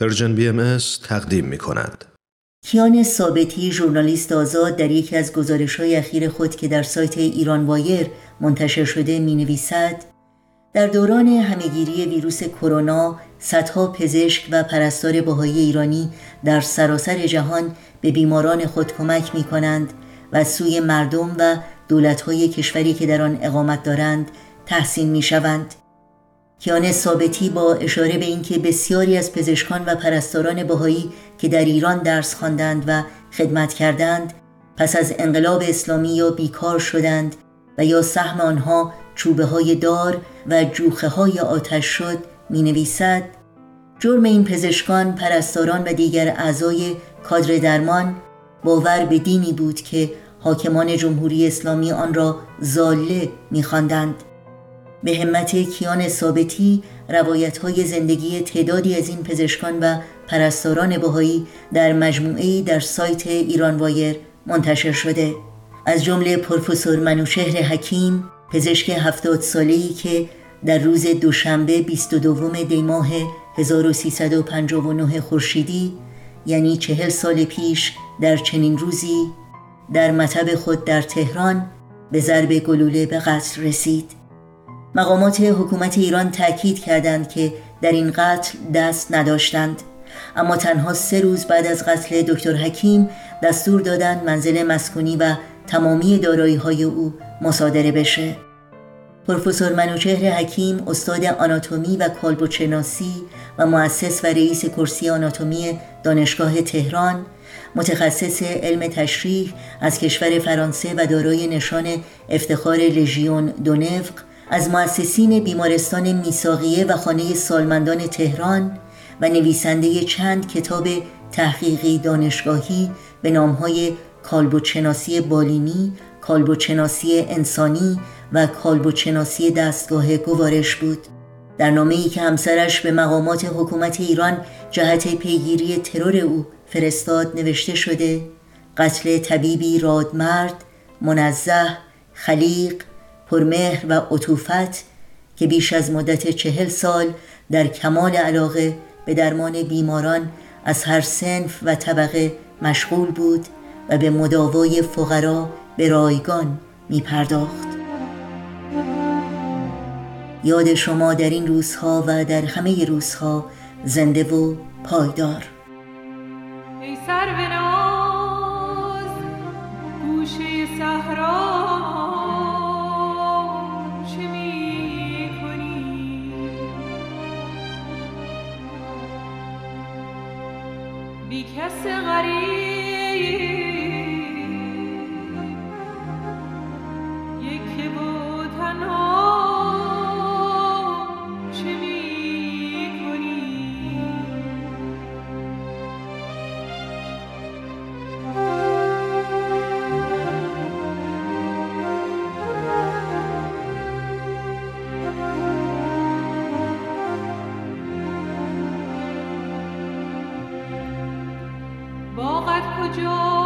Persian BM تقدیم می کند. کیان ثابتی ژورنالیست آزاد در یکی از گزارش های اخیر خود که در سایت ایران وایر منتشر شده می نویسد در دوران همهگیری ویروس کرونا صدها پزشک و پرستار بهایی ایرانی در سراسر جهان به بیماران خود کمک می کنند و سوی مردم و دولتهای کشوری که در آن اقامت دارند تحسین می شوند. کیان ثابتی با اشاره به اینکه بسیاری از پزشکان و پرستاران بهایی که در ایران درس خواندند و خدمت کردند پس از انقلاب اسلامی یا بیکار شدند و یا سهم آنها چوبه های دار و جوخه های آتش شد می نویسد جرم این پزشکان، پرستاران و دیگر اعضای کادر درمان باور به دینی بود که حاکمان جمهوری اسلامی آن را زاله می‌خواندند. به همت کیان ثابتی روایت های زندگی تعدادی از این پزشکان و پرستاران بهایی در مجموعه در سایت ایران وایر منتشر شده. از جمله پروفسور منوشهر حکیم پزشک هفتاد ساله‌ای که در روز دوشنبه 22 دی ماه 1359 خورشیدی یعنی چهل سال پیش در چنین روزی در مطب خود در تهران به ضرب گلوله به قتل رسید. مقامات حکومت ایران تاکید کردند که در این قتل دست نداشتند. اما تنها سه روز بعد از قتل دکتر حکیم دستور دادند منزل مسکونی و تمامی دارایی های او مصادره بشه. پروفسور منوچهر حکیم استاد آناتومی و کالبوچناسی و مؤسس و رئیس کرسی آناتومی دانشگاه تهران متخصص علم تشریح از کشور فرانسه و دارای نشان افتخار لژیون دونفق از مؤسسین بیمارستان میساقیه و خانه سالمندان تهران و نویسنده چند کتاب تحقیقی دانشگاهی به نامهای کالبوچناسی بالینی، کالبوچناسی انسانی و کالبوچناسی دستگاه گوارش بود. در نامه ای که همسرش به مقامات حکومت ایران جهت پیگیری ترور او فرستاد نوشته شده قتل طبیبی رادمرد منزه خلیق پرمهر و عطوفت که بیش از مدت چهل سال در کمال علاقه به درمان بیماران از هر سنف و طبقه مشغول بود و به مداوای فقرا به رایگان می پرداخت. یاد شما در این روزها و در همه روزها زنده و پایدار ای سر ناز گوشه صحرا بی کس غریب. Good job.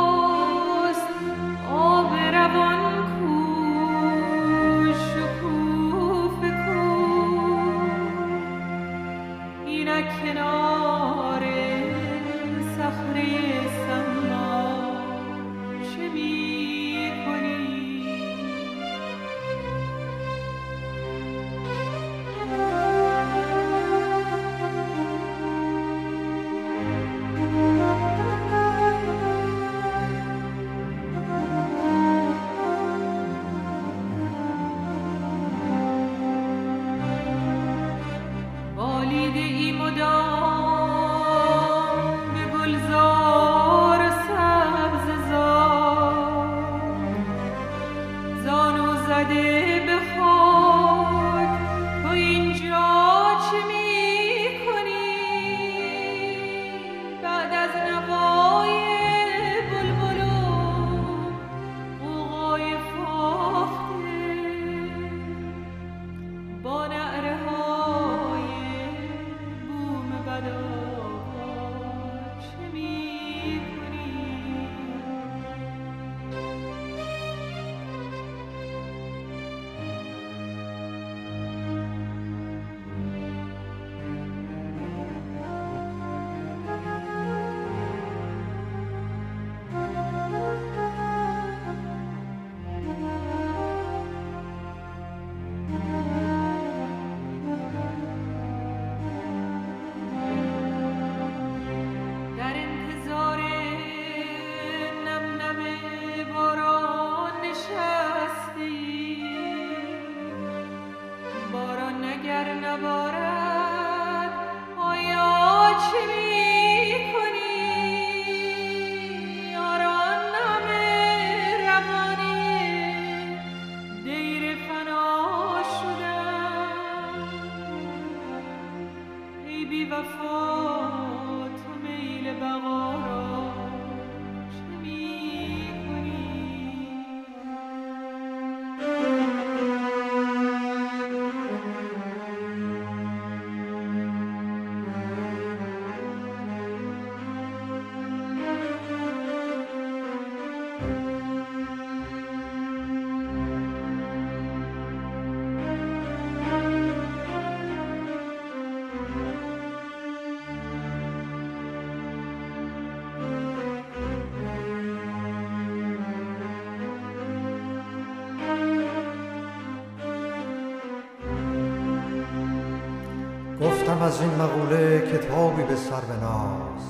نوشتم از این مقوله کتابی به سر ناز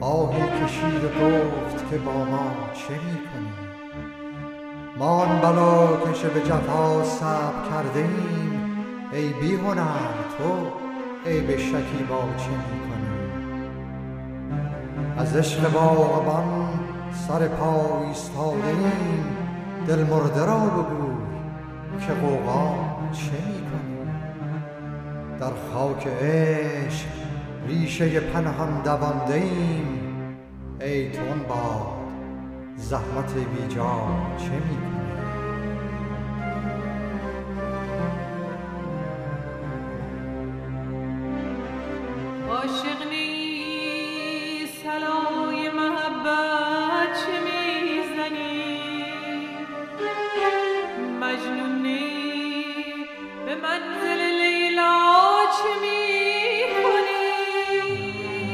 آهی کشید و گفت که با ما چه می کنی ما آن بلا که به جفا صبر کرده ایم ای بی هنر تو ای به شکیبا چه می کنی از عشق باغبان سر پا ایستاده ایم دل مرده را بگو که غوغا چه می کنی در خاک عشق ریشه پنهان دوانده ایم. ای تون باد زحمت بیجا چه می